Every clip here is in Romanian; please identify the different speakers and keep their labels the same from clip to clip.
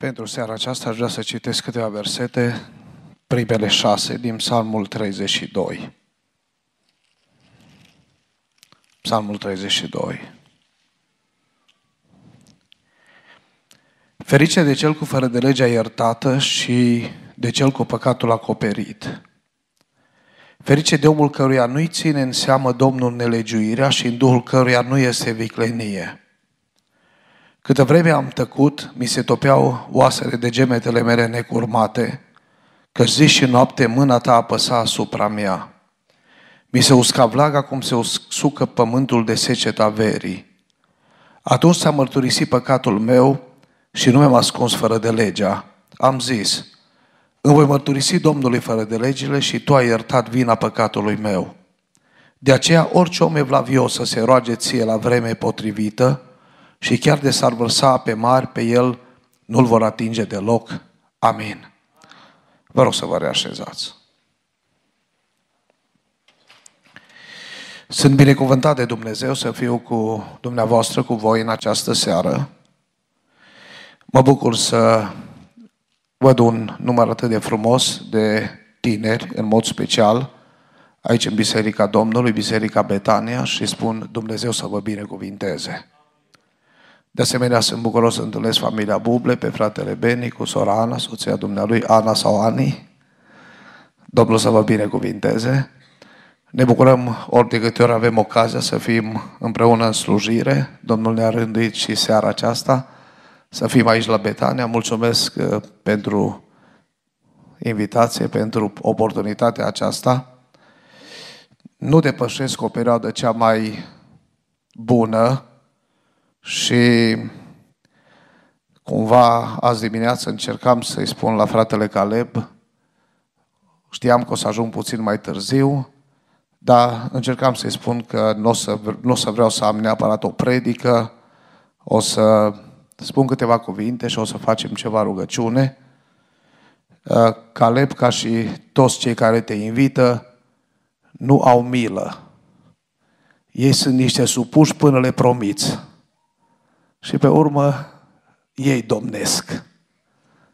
Speaker 1: Pentru seara aceasta aș vrea să citesc câteva versete, primele șase din Psalmul 32. Psalmul 32. Ferice de cel cu fără de legea iertată și de cel cu păcatul acoperit. Ferice de omul căruia nu-i ține în seamă Domnul nelegiuirea și în duhul căruia nu este viclenie. Câtă vreme am tăcut, mi se topeau oasele de gemetele mele necurmate, că zi și noapte mâna ta apăsa asupra mea. Mi se usca vlaga cum se usucă pământul de seceta verii. Atunci s-a mărturisit păcatul meu și nu mi-am ascuns fără de legea. Am zis, îmi voi mărturisi Domnului fără de legile și Tu ai iertat vina păcatului meu. De aceea, orice om evlavios să se roage ție la vreme potrivită și chiar de s-ar vărsa pe mari pe el, nu-l vor atinge deloc. Amin. Vă rog să vă reașezați. Sunt binecuvântat de Dumnezeu să fiu cu dumneavoastră, cu voi în această seară. Mă bucur să văd un număr atât de frumos de tineri, în mod special, aici în Biserica Domnului, Biserica Betania și spun Dumnezeu să vă binecuvinteze. De asemenea, sunt bucuros să întâlnesc familia Buble, pe fratele Beni, cu sora Ana, soția dumnealui, Ana sau Ani. Domnul să vă binecuvinteze. Ne bucurăm ori de câte ori avem ocazia să fim împreună în slujire. Domnul ne-a rânduit și seara aceasta să fim aici la Betania. Mulțumesc uh, pentru invitație, pentru oportunitatea aceasta. Nu depășesc o perioadă cea mai bună și cumva azi dimineață încercam să-i spun la fratele Caleb, știam că o să ajung puțin mai târziu, dar încercam să-i spun că nu o să, nu o să vreau să am neapărat o predică, o să spun câteva cuvinte și o să facem ceva rugăciune. Uh, Caleb, ca și toți cei care te invită, nu au milă. Ei sunt niște supuși până le promiți. Și pe urmă ei domnesc.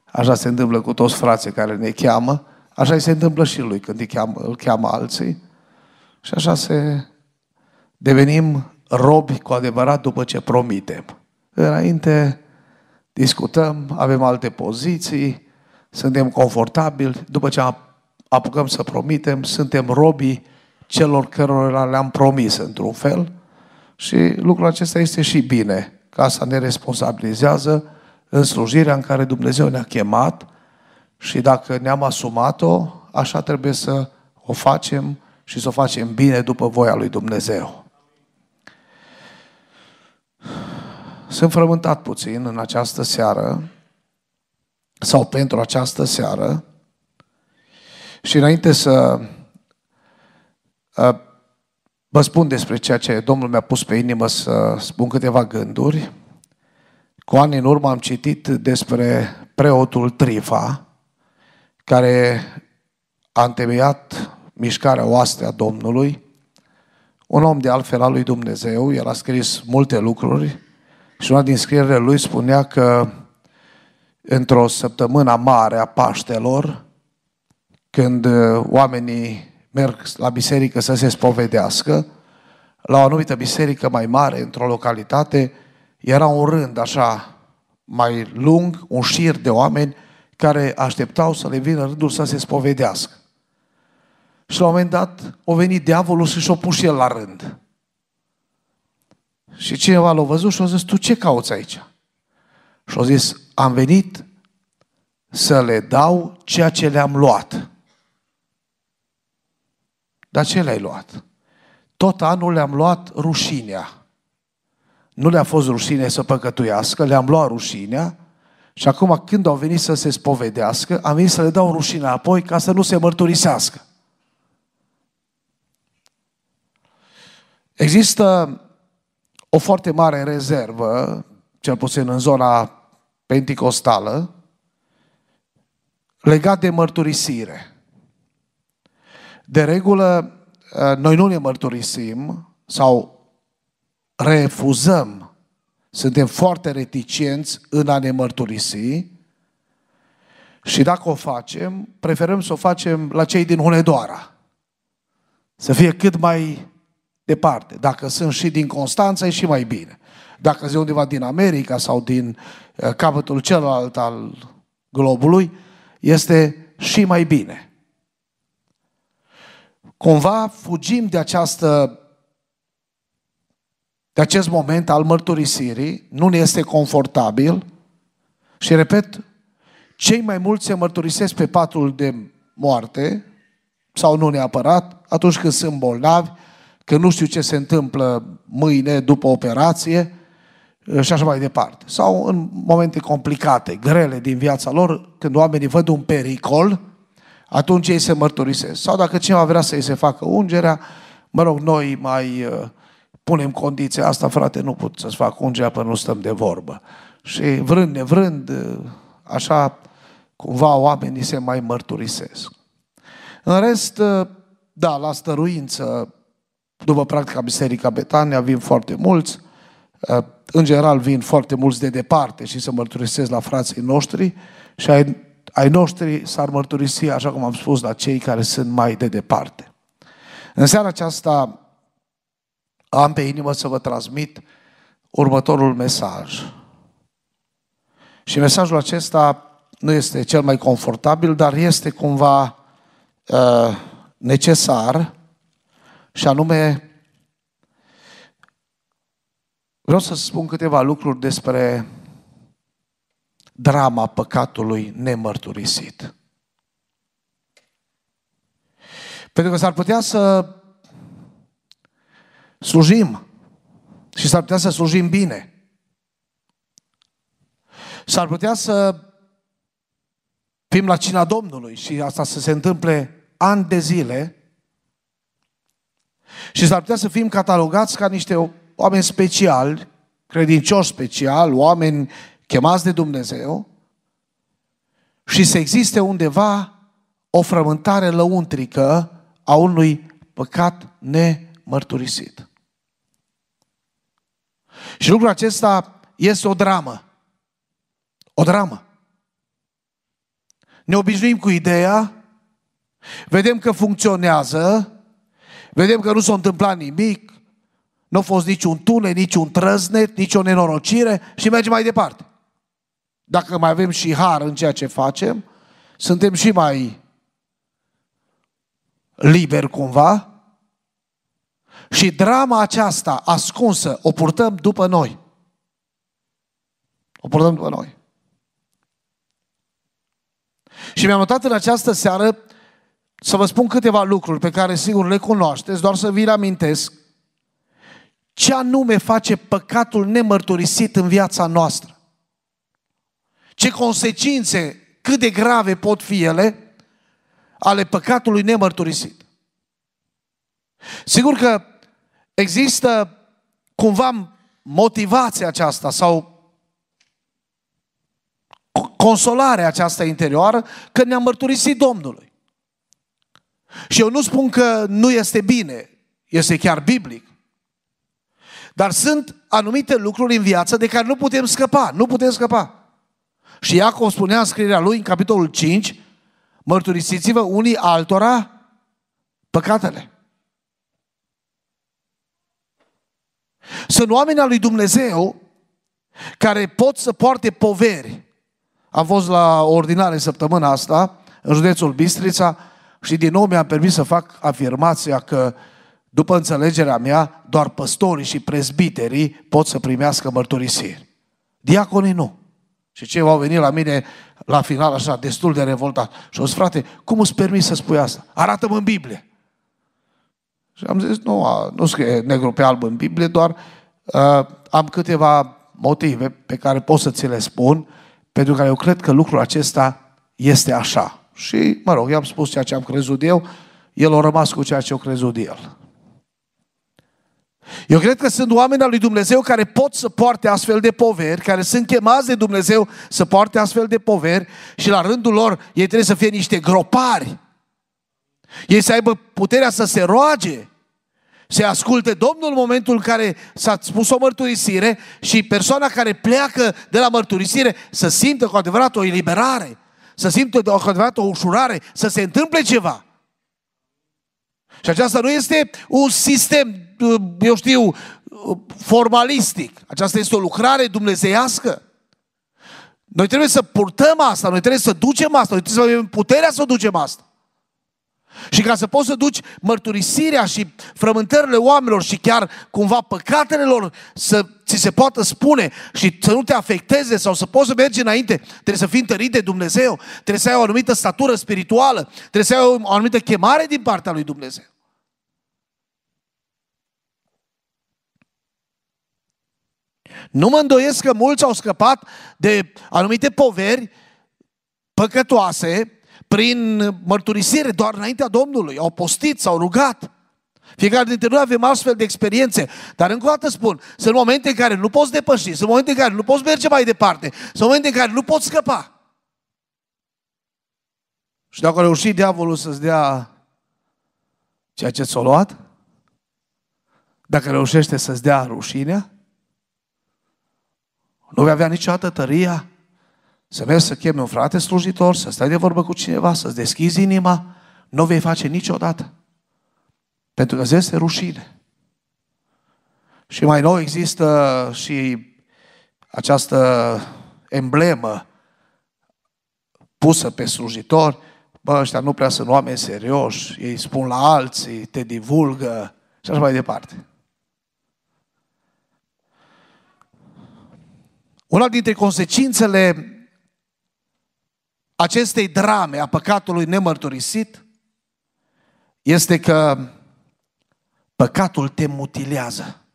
Speaker 1: Așa se întâmplă cu toți frații care ne cheamă, așa se întâmplă și lui când îl cheamă, îl cheamă alții. Și așa se devenim robi cu adevărat după ce promitem. Înainte discutăm, avem alte poziții, suntem confortabili, după ce apucăm să promitem, suntem robii celor cărora le-am promis într-un fel și lucrul acesta este și bine, că asta ne responsabilizează în slujirea în care Dumnezeu ne-a chemat și dacă ne-am asumat-o, așa trebuie să o facem și să o facem bine după voia lui Dumnezeu. Sunt frământat puțin în această seară sau pentru această seară și înainte să vă spun despre ceea ce Domnul mi-a pus pe inimă să spun câteva gânduri, cu ani în urmă am citit despre preotul Trifa, care a întemeiat mișcarea oastea Domnului, un om de altfel al lui Dumnezeu, el a scris multe lucruri și una din scrierile lui spunea că într-o săptămână mare a Paștelor, când uh, oamenii merg la biserică să se spovedească, la o anumită biserică mai mare, într-o localitate, era un rând așa mai lung, un șir de oameni care așteptau să le vină rândul să se spovedească. Și la un moment dat a venit diavolul și și-a pus și el la rând. Și cineva l-a văzut și a zis, tu ce cauți aici? Și a zis, am venit să le dau ceea ce le-am luat. Dar ce le-ai luat? Tot anul le-am luat rușinea. Nu le-a fost rușine să păcătuiască, le-am luat rușinea și acum când au venit să se spovedească, am venit să le dau rușinea apoi ca să nu se mărturisească. Există o foarte mare rezervă, cel puțin în zona penticostală, legat de mărturisire. De regulă, ă, noi nu ne mărturisim sau refuzăm, suntem foarte reticenți în a ne mărturisi Și dacă o facem, preferăm să o facem la cei din Hunedoara. Să fie cât mai departe. Dacă sunt și din Constanța, e și mai bine. Dacă sunt undeva din America sau din uh, capătul celălalt al globului, este și mai bine. Cumva fugim de această de acest moment al mărturisirii, nu ne este confortabil și repet, cei mai mulți se mărturisesc pe patul de moarte sau nu neapărat, atunci când sunt bolnavi, că nu știu ce se întâmplă mâine după operație și așa mai departe. Sau în momente complicate, grele din viața lor, când oamenii văd un pericol, atunci ei se mărturisesc. Sau dacă cineva vrea să-i se facă ungerea, mă rog, noi mai uh, punem condiția asta, frate, nu pot să-ți fac ungerea până nu stăm de vorbă. Și vrând nevrând, uh, așa, cumva oamenii se mai mărturisesc. În rest, uh, da, la stăruință, după practica Biserica Betania, vin foarte mulți, uh, în general vin foarte mulți de departe și se mărturisesc la frații noștri și ai, ai noștri s-ar mărturisi, așa cum am spus, la cei care sunt mai de departe. În seara aceasta am pe inimă să vă transmit următorul mesaj. Și mesajul acesta nu este cel mai confortabil, dar este cumva uh, necesar și anume vreau să spun câteva lucruri despre drama păcatului nemărturisit. Pentru că s-ar putea să slujim și s-ar putea să slujim bine. S-ar putea să fim la cina Domnului și asta să se întâmple ani de zile și s-ar putea să fim catalogați ca niște oameni speciali, credincioși special, oameni chemați de Dumnezeu și să existe undeva o frământare lăuntrică a unui păcat nemărturisit. Și lucrul acesta este o dramă. O dramă. Ne obișnuim cu ideea, vedem că funcționează, vedem că nu s-a întâmplat nimic, nu a fost niciun tune, niciun trăznet, nicio nenorocire și mergem mai departe. Dacă mai avem și har în ceea ce facem, suntem și mai liberi cumva și drama aceasta ascunsă o purtăm după noi. O purtăm după noi. Și mi-am notat în această seară să vă spun câteva lucruri pe care sigur le cunoașteți, doar să vi le amintesc. Ce anume face păcatul nemărturisit în viața noastră? Ce consecințe, cât de grave pot fi ele, ale păcatului nemărturisit? Sigur că există cumva motivația aceasta sau consolarea aceasta interioară că ne-am mărturisit Domnului. Și eu nu spun că nu este bine, este chiar biblic. Dar sunt anumite lucruri în viață de care nu putem scăpa, nu putem scăpa. Și Iacov spunea în scrierea lui, în capitolul 5, mărturisiți-vă unii altora păcatele. Sunt oameni al lui Dumnezeu care pot să poarte poveri am fost la ordinare săptămâna asta, în județul Bistrița, și din nou mi-am permis să fac afirmația că, după înțelegerea mea, doar păstorii și prezbiterii pot să primească mărturisiri. Diaconii nu. Și cei au venit la mine la final așa, destul de revoltat. Și au zis, frate, cum îți permis să spui asta? Arată-mă în Biblie. Și am zis, nu, nu scrie negru pe alb în Biblie, doar uh, am câteva motive pe care pot să ți le spun pentru că eu cred că lucrul acesta este așa. Și, mă rog, i-am spus ceea ce am crezut eu, el a rămas cu ceea ce a crezut el. Eu cred că sunt oameni al lui Dumnezeu care pot să poarte astfel de poveri, care sunt chemați de Dumnezeu să poarte astfel de poveri și la rândul lor ei trebuie să fie niște gropari. Ei să aibă puterea să se roage se asculte Domnul în momentul în care s-a spus o mărturisire și persoana care pleacă de la mărturisire să simtă cu adevărat o eliberare, să simtă de o adevărată o ușurare, să se întâmple ceva. Și aceasta nu este un sistem, eu știu, formalistic. Aceasta este o lucrare dumnezeiască. Noi trebuie să purtăm asta, noi trebuie să ducem asta, noi trebuie să avem puterea să ducem asta. Și ca să poți să duci mărturisirea și frământările oamenilor și chiar cumva păcatele lor să ți se poată spune și să nu te afecteze sau să poți să mergi înainte, trebuie să fii întărit de Dumnezeu, trebuie să ai o anumită statură spirituală, trebuie să ai o anumită chemare din partea lui Dumnezeu. Nu mă îndoiesc că mulți au scăpat de anumite poveri păcătoase prin mărturisire doar înaintea Domnului. Au postit, s-au rugat. Fiecare dintre noi avem astfel de experiențe. Dar încă o dată spun, sunt momente în care nu poți depăși, sunt momente în care nu poți merge mai departe, sunt momente în care nu poți scăpa. Și dacă a reușit diavolul să-ți dea ceea ce ți-a luat, dacă reușește să-ți dea rușinea, nu vei avea niciodată tăria să mergi să chemi un frate slujitor, să stai de vorbă cu cineva, să-ți deschizi inima, nu vei face niciodată. Pentru că îți este rușine. Și mai nou există și această emblemă pusă pe slujitor, bă, ăștia nu prea sunt oameni serioși, ei spun la alții, te divulgă și așa mai departe. Una dintre consecințele acestei drame a păcatului nemărturisit este că păcatul te mutilează.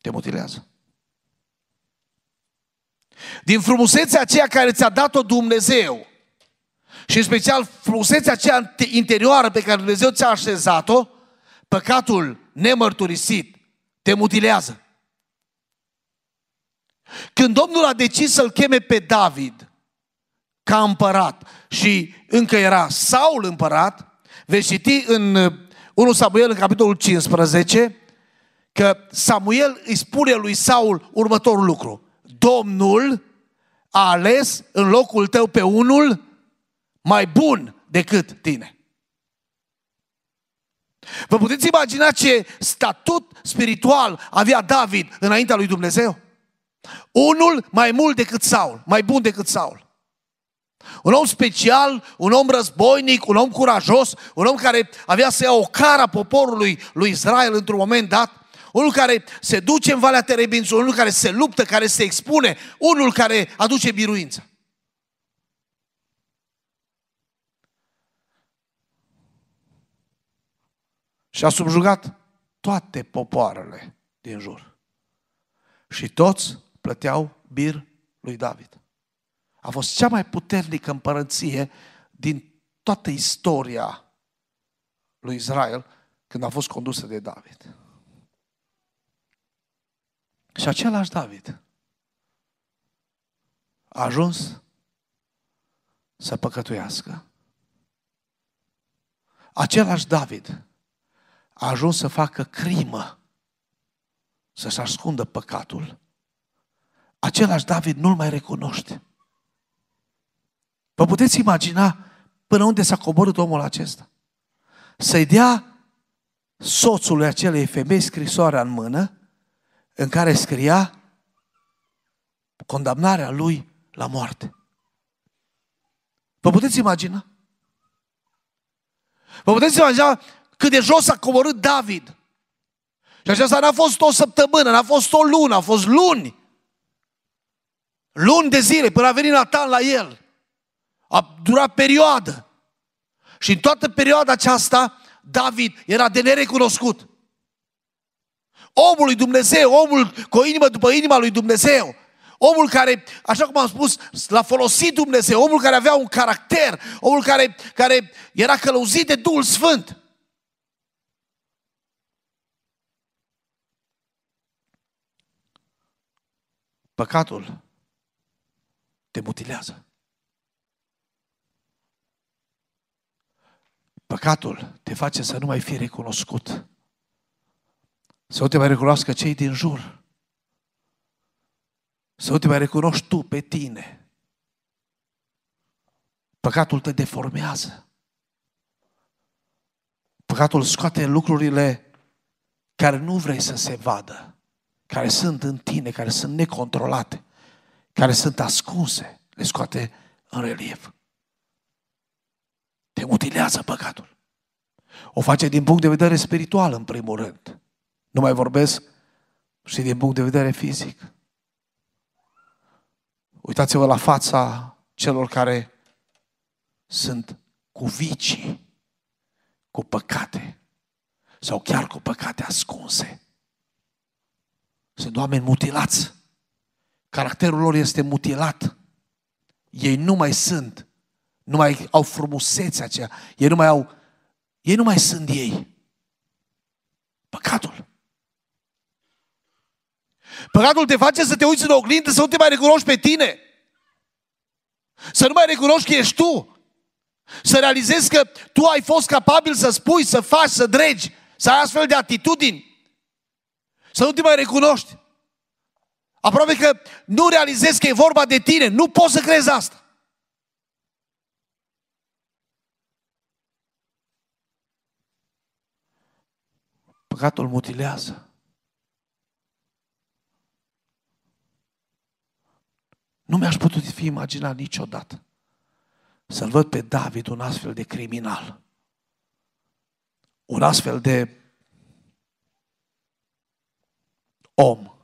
Speaker 1: Te mutilează. Din frumusețea aceea care ți-a dat-o Dumnezeu și în special frumusețea aceea interioară pe care Dumnezeu ți-a așezat-o, păcatul nemărturisit te mutilează. Când Domnul a decis să-l cheme pe David ca împărat și încă era Saul împărat, veți citi în 1 uh, Samuel, în capitolul 15, că Samuel îi spune lui Saul următorul lucru. Domnul a ales în locul tău pe unul mai bun decât tine. Vă puteți imagina ce statut spiritual avea David înaintea lui Dumnezeu? Unul mai mult decât Saul, mai bun decât Saul. Un om special, un om războinic, un om curajos, un om care avea să ia o cara poporului lui Israel într-un moment dat, unul care se duce în Valea Terebințului, unul care se luptă, care se expune, unul care aduce biruință. Și a subjugat toate popoarele din jur. Și toți plăteau bir lui David. A fost cea mai puternică împărăție din toată istoria lui Israel când a fost condusă de David. Și același David a ajuns să păcătuiască. Același David a ajuns să facă crimă, să-și ascundă păcatul. Același David nu-l mai recunoaște. Vă puteți imagina până unde s-a coborât omul acesta? Să-i dea soțului acelei femei scrisoarea în mână în care scria condamnarea lui la moarte. Vă puteți imagina? Vă puteți imagina cât de jos a coborât David. Și aceasta n-a fost o săptămână, n-a fost o lună, a fost luni. Luni de zile până a venit Nathan la el. A durat perioadă. Și în toată perioada aceasta, David era de nerecunoscut. Omul lui Dumnezeu, omul cu o inimă după inima lui Dumnezeu, omul care, așa cum am spus, l-a folosit Dumnezeu, omul care avea un caracter, omul care, care era călăuzit de Duhul Sfânt. Păcatul te mutilează. Păcatul te face să nu mai fii recunoscut. Să nu te mai recunoască cei din jur. Să nu te mai recunoști tu pe tine. Păcatul te deformează. Păcatul scoate lucrurile care nu vrei să se vadă, care sunt în tine, care sunt necontrolate, care sunt ascunse, le scoate în relief. Te mutilează păcatul. O face din punct de vedere spiritual, în primul rând. Nu mai vorbesc și din punct de vedere fizic. Uitați-vă la fața celor care sunt cu vicii, cu păcate sau chiar cu păcate ascunse. Sunt oameni mutilați. Caracterul lor este mutilat. Ei nu mai sunt, nu mai au frumusețea aceea, ei nu mai au, ei nu mai sunt ei. Păcatul. Păcatul te face să te uiți în oglindă, să nu te mai recunoști pe tine. Să nu mai recunoști că ești tu. Să realizezi că tu ai fost capabil să spui, să faci, să dregi, să ai astfel de atitudini. Să nu te mai recunoști. Aproape că nu realizezi că e vorba de tine. Nu poți să crezi asta. Păcatul mutilează. Nu mi-aș putut fi imaginat niciodată să-l văd pe David un astfel de criminal. Un astfel de om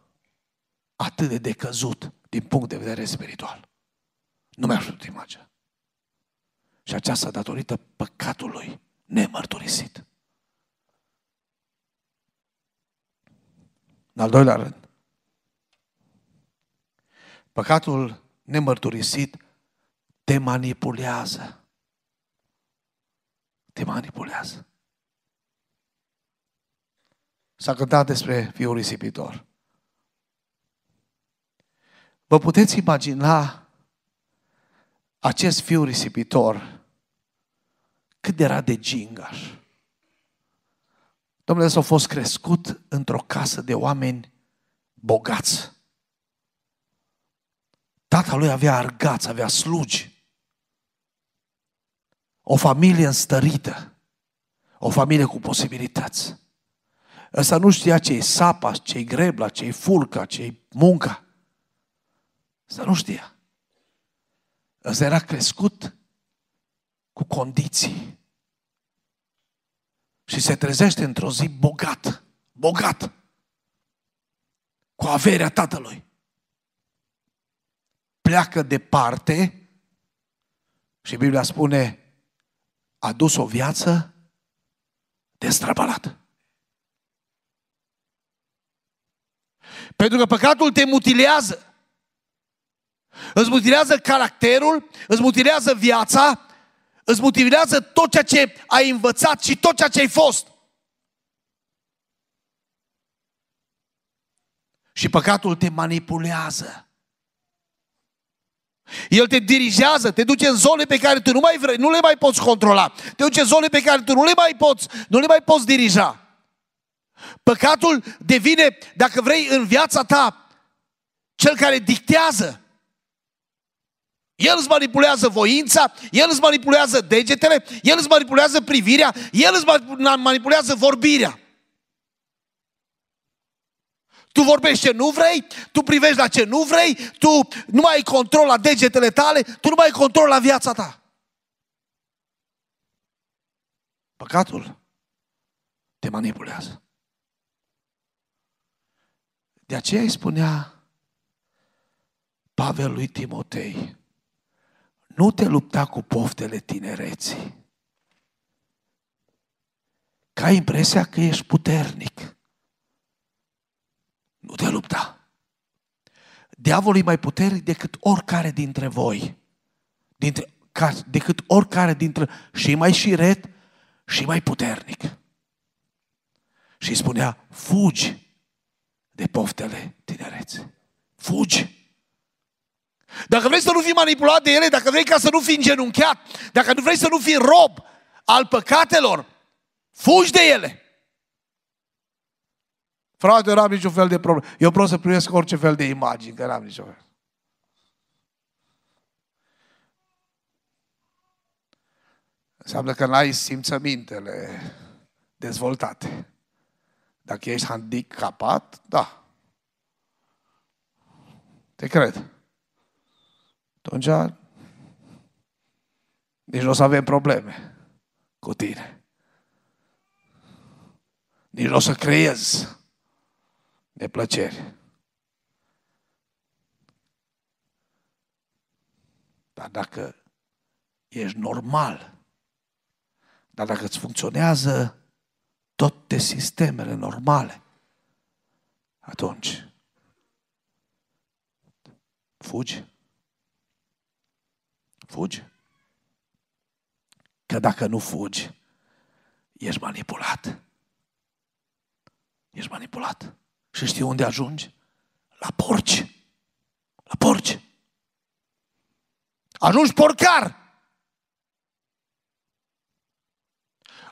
Speaker 1: atât de decăzut din punct de vedere spiritual. Nu mi-aș putut imagina. Și aceasta datorită păcatului nemărturisit. În al doilea rând, păcatul nemărturisit te manipulează. Te manipulează. S-a cântat despre fiul risipitor. Vă puteți imagina acest fiu risipitor cât era de gingaș. Domnule, s-a fost crescut într-o casă de oameni bogați. Tata lui avea argați, avea slugi. O familie înstărită. O familie cu posibilități. Ăsta nu știa ce e sapa, ce e grebla, ce e fulca, ce e munca. Ăsta nu știa. Ăsta era crescut cu condiții. Și se trezește într-o zi bogat. Bogat. Cu averea tatălui. Pleacă departe și Biblia spune a dus o viață destrăbălată. Pentru că păcatul te mutilează. Îți mutilează caracterul, îți mutilează viața, îți mutilează tot ceea ce ai învățat și tot ceea ce ai fost. Și păcatul te manipulează. El te dirigează, te duce în zone pe care tu nu mai vrei, nu le mai poți controla. Te duce în zone pe care tu nu le mai poți, nu le mai poți dirija. Păcatul devine, dacă vrei, în viața ta, cel care dictează. El îți manipulează voința, el îți manipulează degetele, el îți manipulează privirea, el îți manipulează vorbirea. Tu vorbești ce nu vrei, tu privești la ce nu vrei, tu nu mai ai control la degetele tale, tu nu mai ai control la viața ta. Păcatul te manipulează. De aceea îi spunea Pavel lui Timotei, nu te lupta cu poftele tinereții. Ca ai impresia că ești puternic. Nu te lupta. Diavolul e mai puternic decât oricare dintre voi. Dintre, ca, decât oricare dintre... Și mai șiret și mai puternic. Și spunea, fugi de poftele tinerețe. Fugi. Dacă vrei să nu fii manipulat de ele, dacă vrei ca să nu fii îngenunchiat, dacă nu vrei să nu fii rob al păcatelor, fugi de ele. Frate, eu n-am niciun fel de problemă. Eu vreau să primesc orice fel de imagini, că n-am niciun fel. Înseamnă că n-ai simțămintele dezvoltate. Dacă ești handicapat, da. Te cred. Atunci nici nu o să avem probleme cu tine. Nici nu o să creezi neplăceri. Dar dacă ești normal, dar dacă îți funcționează toate sistemele normale, atunci fugi. Fugi. Că dacă nu fugi, ești manipulat. Ești manipulat. Și știi unde ajungi? La porci. La porci. Ajungi porcar.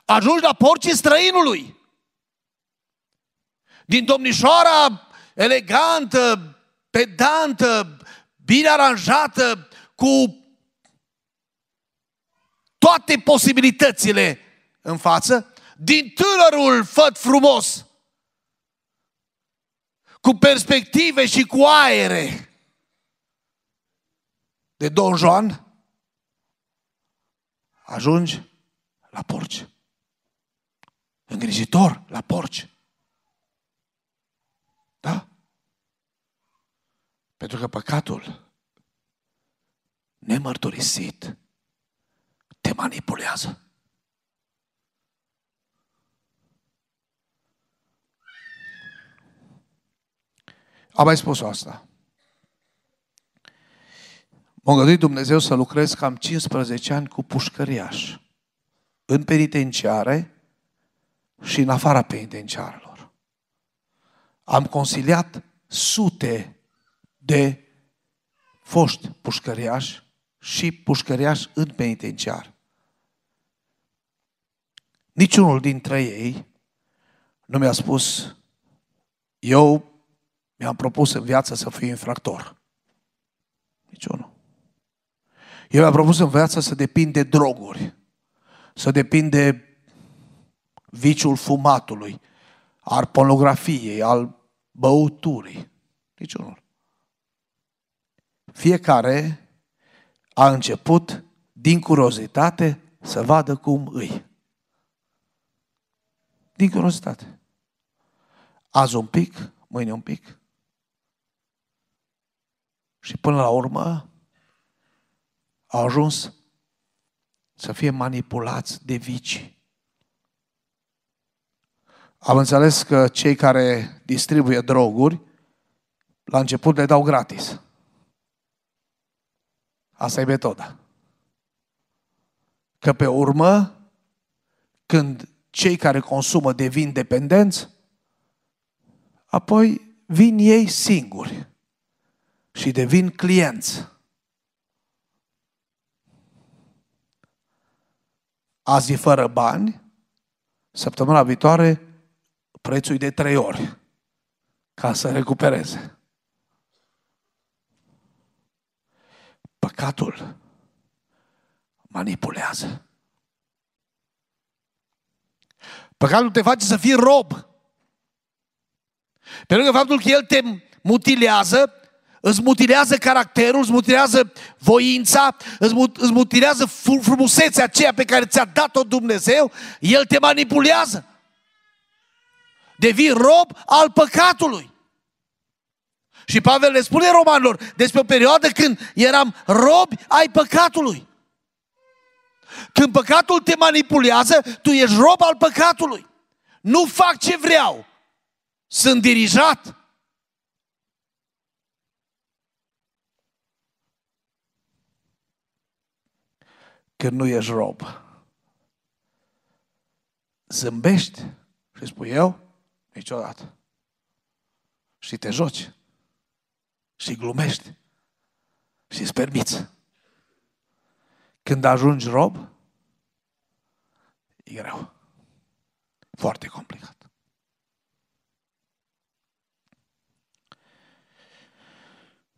Speaker 1: Ajungi la porcii străinului. Din domnișoara elegantă, pedantă, bine aranjată, cu toate posibilitățile în față, din tânărul făt frumos, cu perspective și cu aere de Don Juan, ajungi la porci. Îngrijitor la porci. Da? Pentru că păcatul nemărturisit te manipulează. Am mai spus asta. M-a îngăduit Dumnezeu să lucrez cam 15 ani cu pușcăriaș. În penitenciare și în afara penitenciarelor. Am consiliat sute de foști pușcăriași și pușcăriași în penitenciar. Niciunul dintre ei nu mi-a spus, eu mi-am propus în viață să fiu infractor. Niciunul. Eu mi-am propus în viață să depind de droguri, să depind de viciul fumatului, al pornografiei, al băuturii. Niciunul. Fiecare a început din curiozitate să vadă cum îi. Din curiozitate. Azi un pic, mâine un pic. Și până la urmă au ajuns să fie manipulați de vici. Am înțeles că cei care distribuie droguri, la început le dau gratis. Asta e metoda. Că pe urmă, când cei care consumă devin dependenți, apoi vin ei singuri și devin clienți. Azi fără bani, săptămâna viitoare prețul de trei ori ca să recupereze. Păcatul manipulează. Păcatul te face să fii rob. Pe lângă faptul că el te mutilează, îți mutilează caracterul, îți mutilează voința, îți mutilează frumusețea aceea pe care ți-a dat-o Dumnezeu, el te manipulează. Devii rob al păcatului. Și Pavel le spune romanilor despre o perioadă când eram robi ai păcatului. Când păcatul te manipulează, tu ești rob al păcatului. Nu fac ce vreau. Sunt dirijat. Când nu ești rob, zâmbești și spui eu, niciodată. Și te joci și glumești și îți permiți. Când ajungi rob, e greu. Foarte complicat.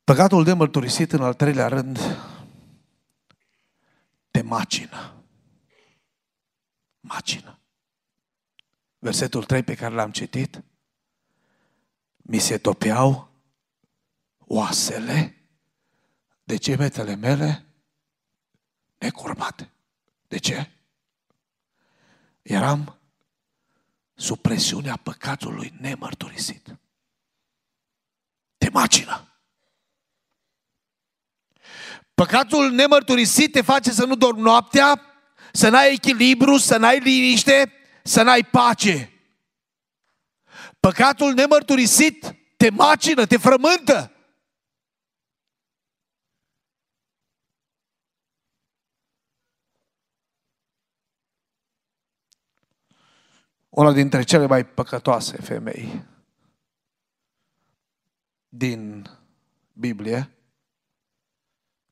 Speaker 1: Păcatul de mărturisit în al treilea rând te macină. macină. Versetul 3 pe care l-am citit. Mi se topeau oasele de gemetele mele necurbate. De ce? Eram sub presiunea păcatului nemărturisit. Te macină. Păcatul nemărturisit te face să nu dormi noaptea, să n-ai echilibru, să n-ai liniște, să n-ai pace. Păcatul nemărturisit te macină, te frământă. Una dintre cele mai păcătoase femei din Biblie,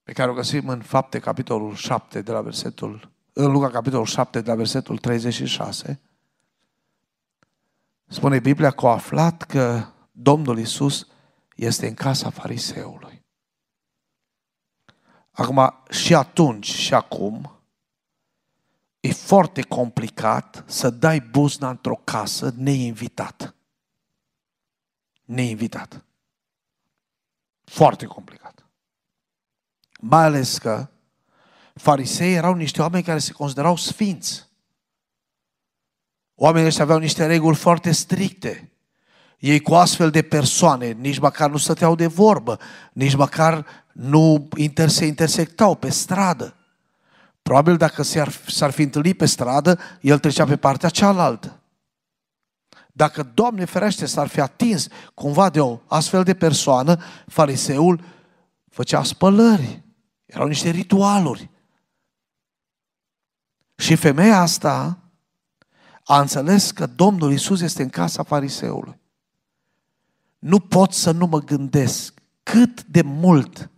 Speaker 1: pe care o găsim în Fapte, capitolul 7, de la versetul, în Luca, capitolul 7, de la versetul 36, spune Biblia că a aflat că Domnul Isus este în casa fariseului. Acum, și atunci și acum, e foarte complicat să dai buzna într-o casă neinvitat. Neinvitat. Foarte complicat. Mai ales că farisei erau niște oameni care se considerau sfinți. Oamenii ăștia aveau niște reguli foarte stricte. Ei cu astfel de persoane nici măcar nu stăteau de vorbă, nici măcar nu se intersectau pe stradă. Probabil dacă s-ar fi întâlnit pe stradă, el trecea pe partea cealaltă. Dacă, Doamne ferește, s-ar fi atins cumva de o astfel de persoană, fariseul făcea spălări. Erau niște ritualuri. Și femeia asta a înțeles că Domnul Isus este în casa fariseului. Nu pot să nu mă gândesc cât de mult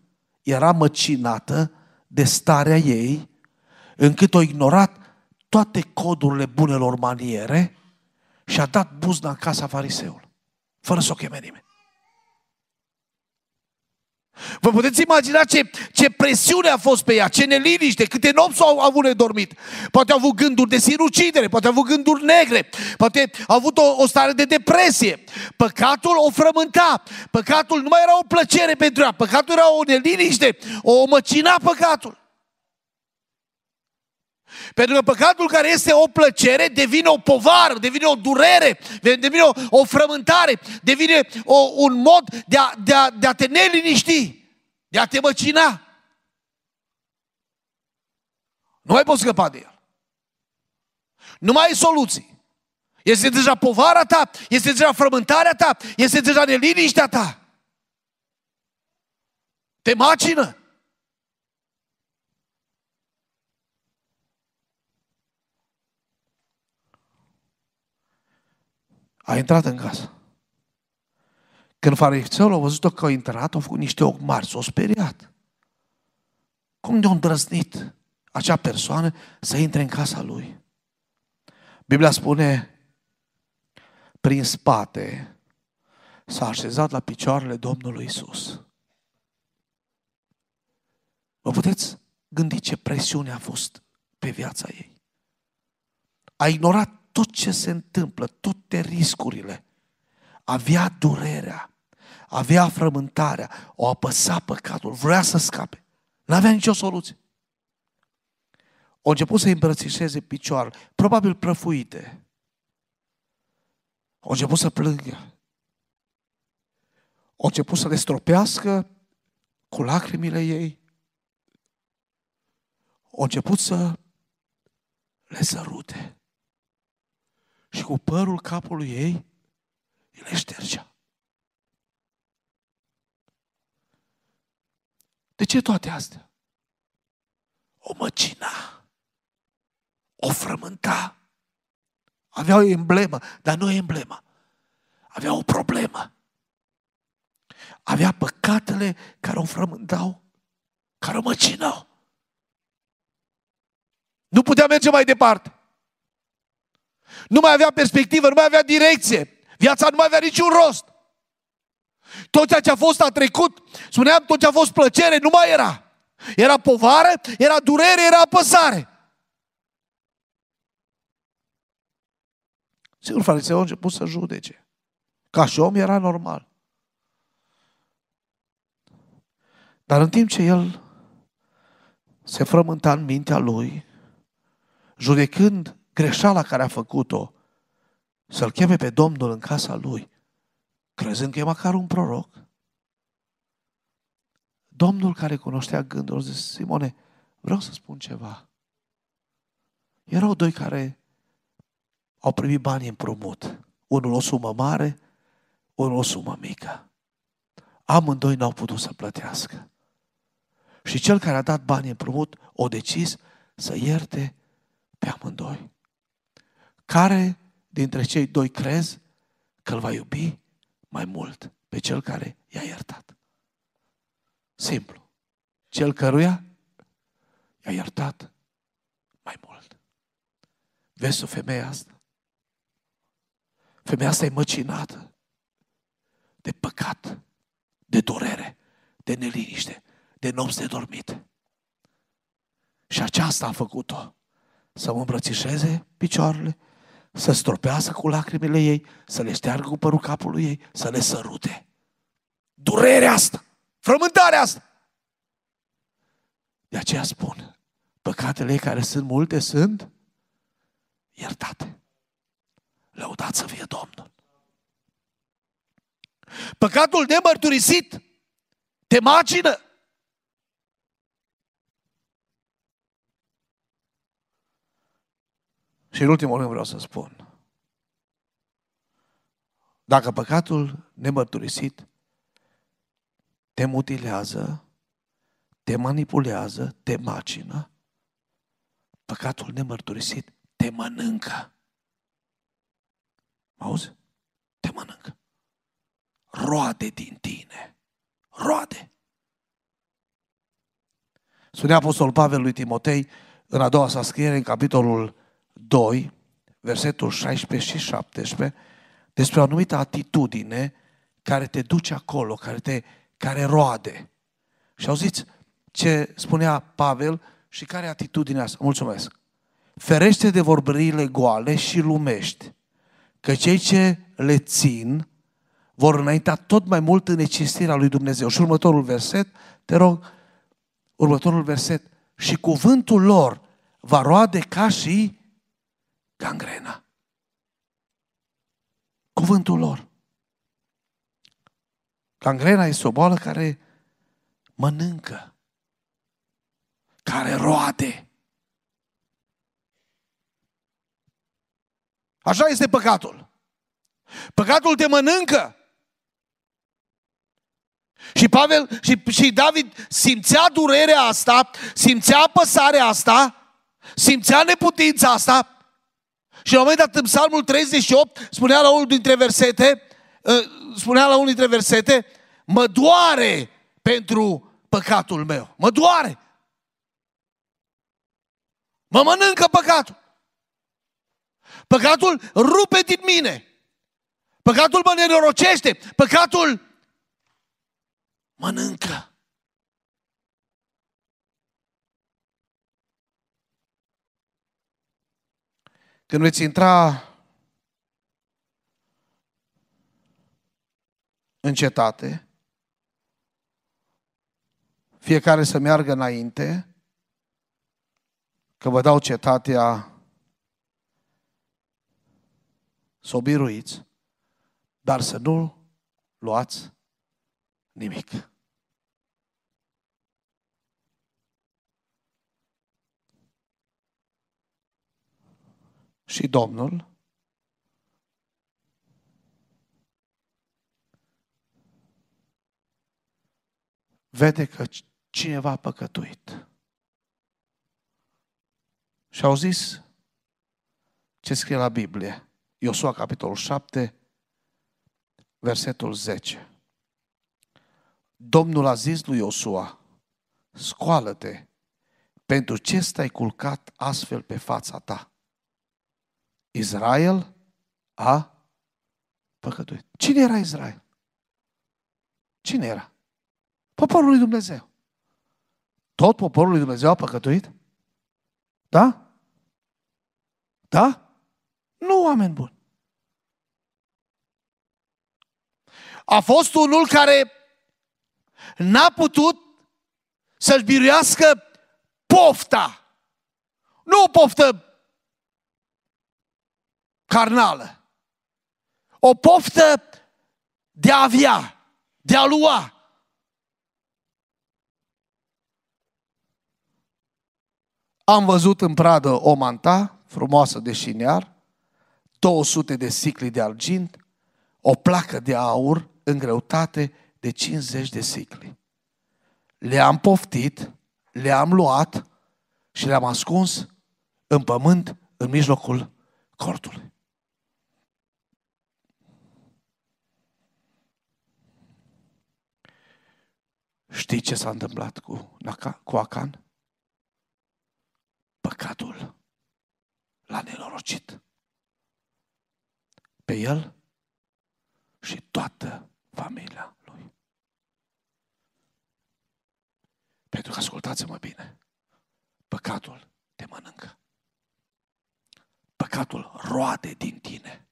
Speaker 1: era măcinată de starea ei, încât o ignorat toate codurile bunelor maniere și a dat buzna în casa fariseului, fără să o cheme nimeni. Vă puteți imagina ce, ce presiune a fost pe ea, ce neliniște, câte nopți au avut nedormit. Poate au avut gânduri de sinucidere, poate au avut gânduri negre, poate au avut o, o stare de depresie. Păcatul o frământa, păcatul nu mai era o plăcere pentru ea, păcatul era o neliniște, o măcina păcatul. Pentru că păcatul care este o plăcere devine o povară, devine o durere, devine o, o frământare, devine o, un mod de a, de, a, de a te neliniști, de a te măcina. Nu mai poți scăpa de el. Nu mai ai soluții. Este deja povara ta, este deja frământarea ta, este deja neliniștea ta. Te macină. A intrat în casă. Când fariseul a văzut-o că a intrat, a făcut niște ochi mari, s-a speriat. Cum de-a îndrăznit acea persoană să intre în casa lui? Biblia spune, prin spate s-a așezat la picioarele Domnului Isus. Vă puteți gândi ce presiune a fost pe viața ei. A ignorat tot ce se întâmplă, toate riscurile, avea durerea, avea frământarea, o apăsa păcatul, vrea să scape. N-avea nicio soluție. O început să îmbrățișeze picioarele, probabil prăfuite. O început să plângă. O început să le stropească cu lacrimile ei. O început să le sărute și cu părul capului ei îi le ștergea. De ce toate astea? O măcina, o frământa. Avea o emblemă, dar nu emblema. Avea o problemă. Avea păcatele care o frământau, care o măcinau. Nu putea merge mai departe. Nu mai avea perspectivă, nu mai avea direcție. Viața nu mai avea niciun rost. Tot ceea ce a fost a trecut, spuneam, tot ce a fost plăcere, nu mai era. Era povară, era durere, era apăsare. Sigur, fariseul a început să judece. Ca și om era normal. Dar în timp ce el se frământa în mintea lui, judecând greșeala care a făcut-o, să-l cheme pe Domnul în casa lui, crezând că e măcar un proroc. Domnul care cunoștea gândul, zis, Simone, vreau să spun ceva. Erau doi care au primit bani împrumut. Unul o sumă mare, unul o sumă mică. Amândoi n-au putut să plătească. Și cel care a dat bani împrumut o decis să ierte pe amândoi. Care dintre cei doi crezi că îl va iubi mai mult pe cel care i-a iertat? Simplu. Cel căruia i-a iertat mai mult. Vezi o femeie asta? Femeia asta e măcinată de păcat, de durere, de neliniște, de nopți de dormit. Și aceasta a făcut-o. Să mă îmbrățișeze picioarele, să stropească cu lacrimile ei, să le șteargă cu părul capului ei, să le sărute. Durerea asta, frământarea asta. De aceea spun, păcatele ei care sunt multe sunt iertate. Lăudat să fie Domnul. Păcatul nemărturisit te macină. Și în ultimul rând vreau să spun. Dacă păcatul nemărturisit te mutilează, te manipulează, te macină, păcatul nemărturisit te mănâncă. Auzi? Te mănâncă. Roade din tine. Roade. Spunea Apostol Pavel lui Timotei în a doua sa scriere, în capitolul 2, versetul 16 și 17, despre o anumită atitudine care te duce acolo, care te care roade. Și auziți ce spunea Pavel și care e atitudinea asta? Mulțumesc. Ferește de vorbările goale și lumești, că cei ce le țin vor înainta tot mai mult în necesirea lui Dumnezeu. Și următorul verset, te rog, următorul verset, și cuvântul lor va roade ca și gangrena. Cuvântul lor. Gangrena este o boală care mănâncă, care roade. Așa este păcatul. Păcatul te mănâncă. Și Pavel și, și David simțea durerea asta, simțea apăsarea asta, simțea neputința asta. Și la un moment dat în psalmul 38 spunea la unul dintre versete, ă, spunea la unul dintre versete, mă doare pentru păcatul meu. Mă doare. Mă mănâncă păcatul. Păcatul rupe din mine. Păcatul mă nenorocește. Păcatul mănâncă. Când veți intra în cetate, fiecare să meargă înainte, că vă dau cetatea să o biruiți, dar să nu luați nimic. Și Domnul vede că cineva a păcătuit. Și au zis ce scrie la Biblie. Iosua, capitolul 7, versetul 10. Domnul a zis lui Iosua, scoală-te, pentru ce stai culcat astfel pe fața ta? Israel a păcătuit. Cine era Israel? Cine era? Poporul lui Dumnezeu. Tot poporul lui Dumnezeu a păcătuit? Da? Da? Nu, oameni buni. A fost unul care n-a putut să-și biruiască pofta. Nu o poftă carnală. O poftă de a avea, de a lua. Am văzut în pradă o manta frumoasă de șiniar, 200 de sicli de argint, o placă de aur în greutate de 50 de sicli. Le-am poftit, le-am luat și le-am ascuns în pământ, în mijlocul cortului. Știi ce s-a întâmplat cu, cu Acan? Păcatul l-a nenorocit. Pe el și toată familia lui. Pentru că ascultați-mă bine, păcatul te mănâncă. Păcatul roade din tine.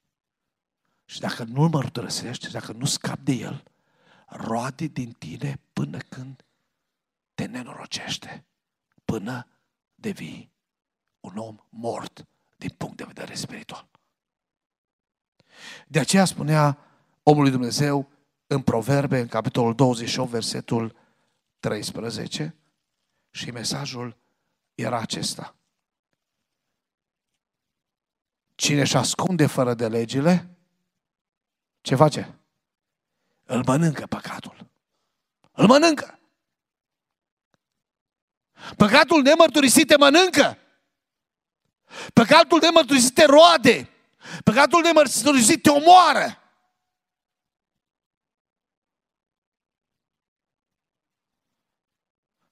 Speaker 1: Și dacă nu-l mărturisești, dacă nu scapi de el, roade din tine până când te nenorocește, până devii un om mort din punct de vedere spiritual. De aceea spunea omul lui Dumnezeu în Proverbe, în capitolul 28, versetul 13, și mesajul era acesta. Cine își ascunde fără de legile, ce face? Îl mănâncă păcatul. Îl mănâncă. Păcatul nemărturisit te mănâncă. Păcatul nemărturisit te roade. Păcatul nemărturisit te omoară.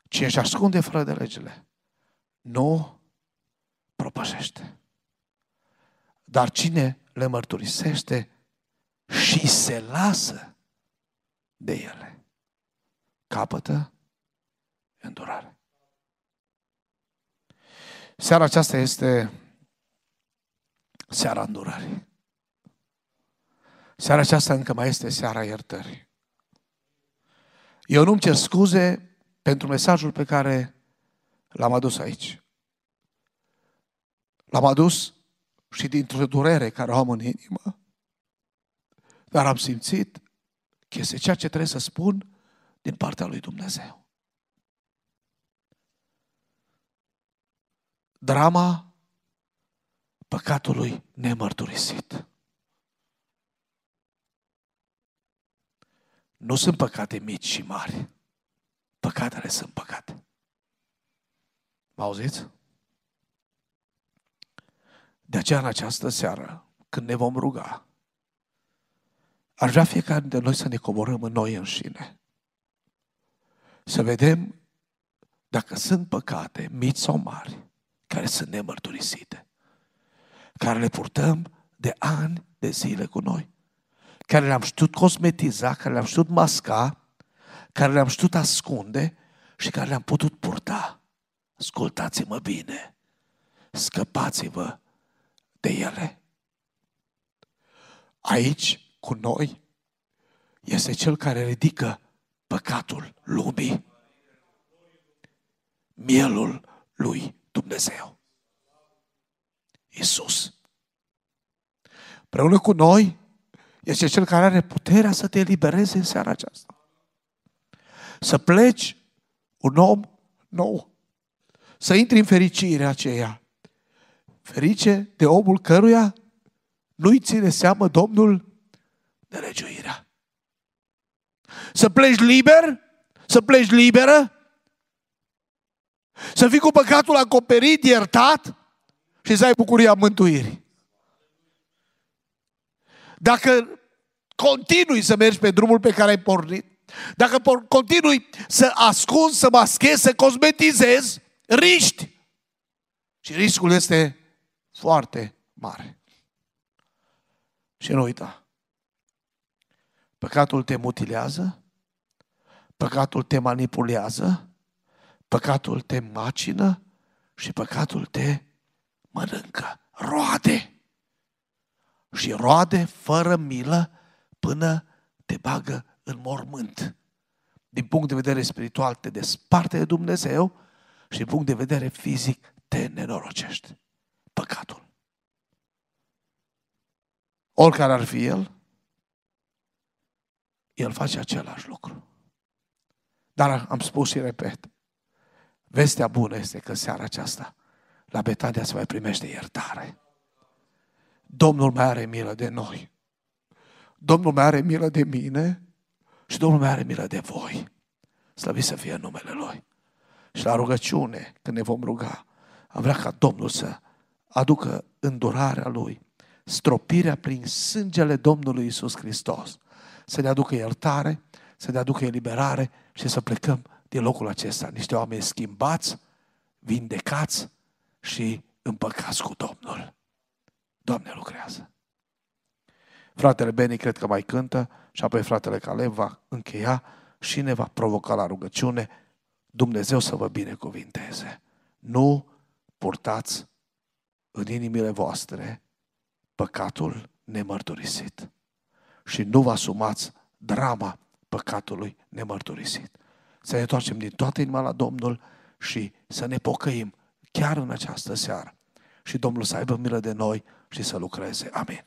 Speaker 1: Cine își ascunde fără de legile, nu propășește. Dar cine le mărturisește și se lasă de ele, capătă îndurare. Seara aceasta este seara îndurării. Seara aceasta încă mai este seara iertării. Eu nu-mi cer scuze pentru mesajul pe care l-am adus aici. L-am adus și dintr-o durere care o am în inimă. Dar am simțit că este ceea ce trebuie să spun din partea lui Dumnezeu. Drama păcatului nemărturisit. Nu sunt păcate mici și mari. Păcatele sunt păcate. Mă auziți? De aceea în această seară, când ne vom ruga, aș vrea fiecare dintre noi să ne coborăm în noi înșine. Să vedem dacă sunt păcate, mici sau mari, care sunt nemărturisite, care le purtăm de ani de zile cu noi, care le-am știut cosmetiza, care le-am știut masca, care le-am știut ascunde și care le-am putut purta. Ascultați-mă bine, scăpați-vă de ele. Aici, cu noi, este Cel care ridică păcatul lumii. Mielul lui Dumnezeu. Isus. Preună cu noi este Cel care are puterea să te elibereze în seara aceasta. Să pleci un om nou. Să intri în fericirea aceea Ferice de omul căruia nu-i ține seamă Domnul de legiuirea. Să pleci liber, să pleci liberă, să fii cu păcatul acoperit, iertat și să ai bucuria mântuirii. Dacă continui să mergi pe drumul pe care ai pornit, dacă continui să ascunzi, să maschezi, să cosmetizezi, riști. Și riscul este foarte mare. Și nu uita. Păcatul te mutilează, păcatul te manipulează, păcatul te macină și păcatul te mănâncă. Roade. Și roade fără milă până te bagă în mormânt. Din punct de vedere spiritual te desparte de Dumnezeu și din punct de vedere fizic te nenorocești. Păcatul. Oricare ar fi el, el face același lucru. Dar am spus și repet, vestea bună este că seara aceasta la Betania se mai primește iertare. Domnul mai are milă de noi. Domnul mai are milă de mine și Domnul mai are milă de voi. Slăvit să fie numele Lui. Și la rugăciune, când ne vom ruga, am vrea ca Domnul să aducă îndurarea Lui, stropirea prin sângele Domnului Isus Hristos, să ne aducă iertare, să ne aducă eliberare și să plecăm din locul acesta. Niște oameni schimbați, vindecați și împăcați cu Domnul. Doamne lucrează. Fratele Beni cred că mai cântă și apoi fratele Caleb va încheia și ne va provoca la rugăciune Dumnezeu să vă binecuvinteze. Nu purtați în inimile voastre păcatul nemărturisit și nu vă asumați drama păcatului nemărturisit. Să ne întoarcem din toată inima la Domnul și să ne pocăim chiar în această seară. Și Domnul să aibă milă de noi și să lucreze. Amin.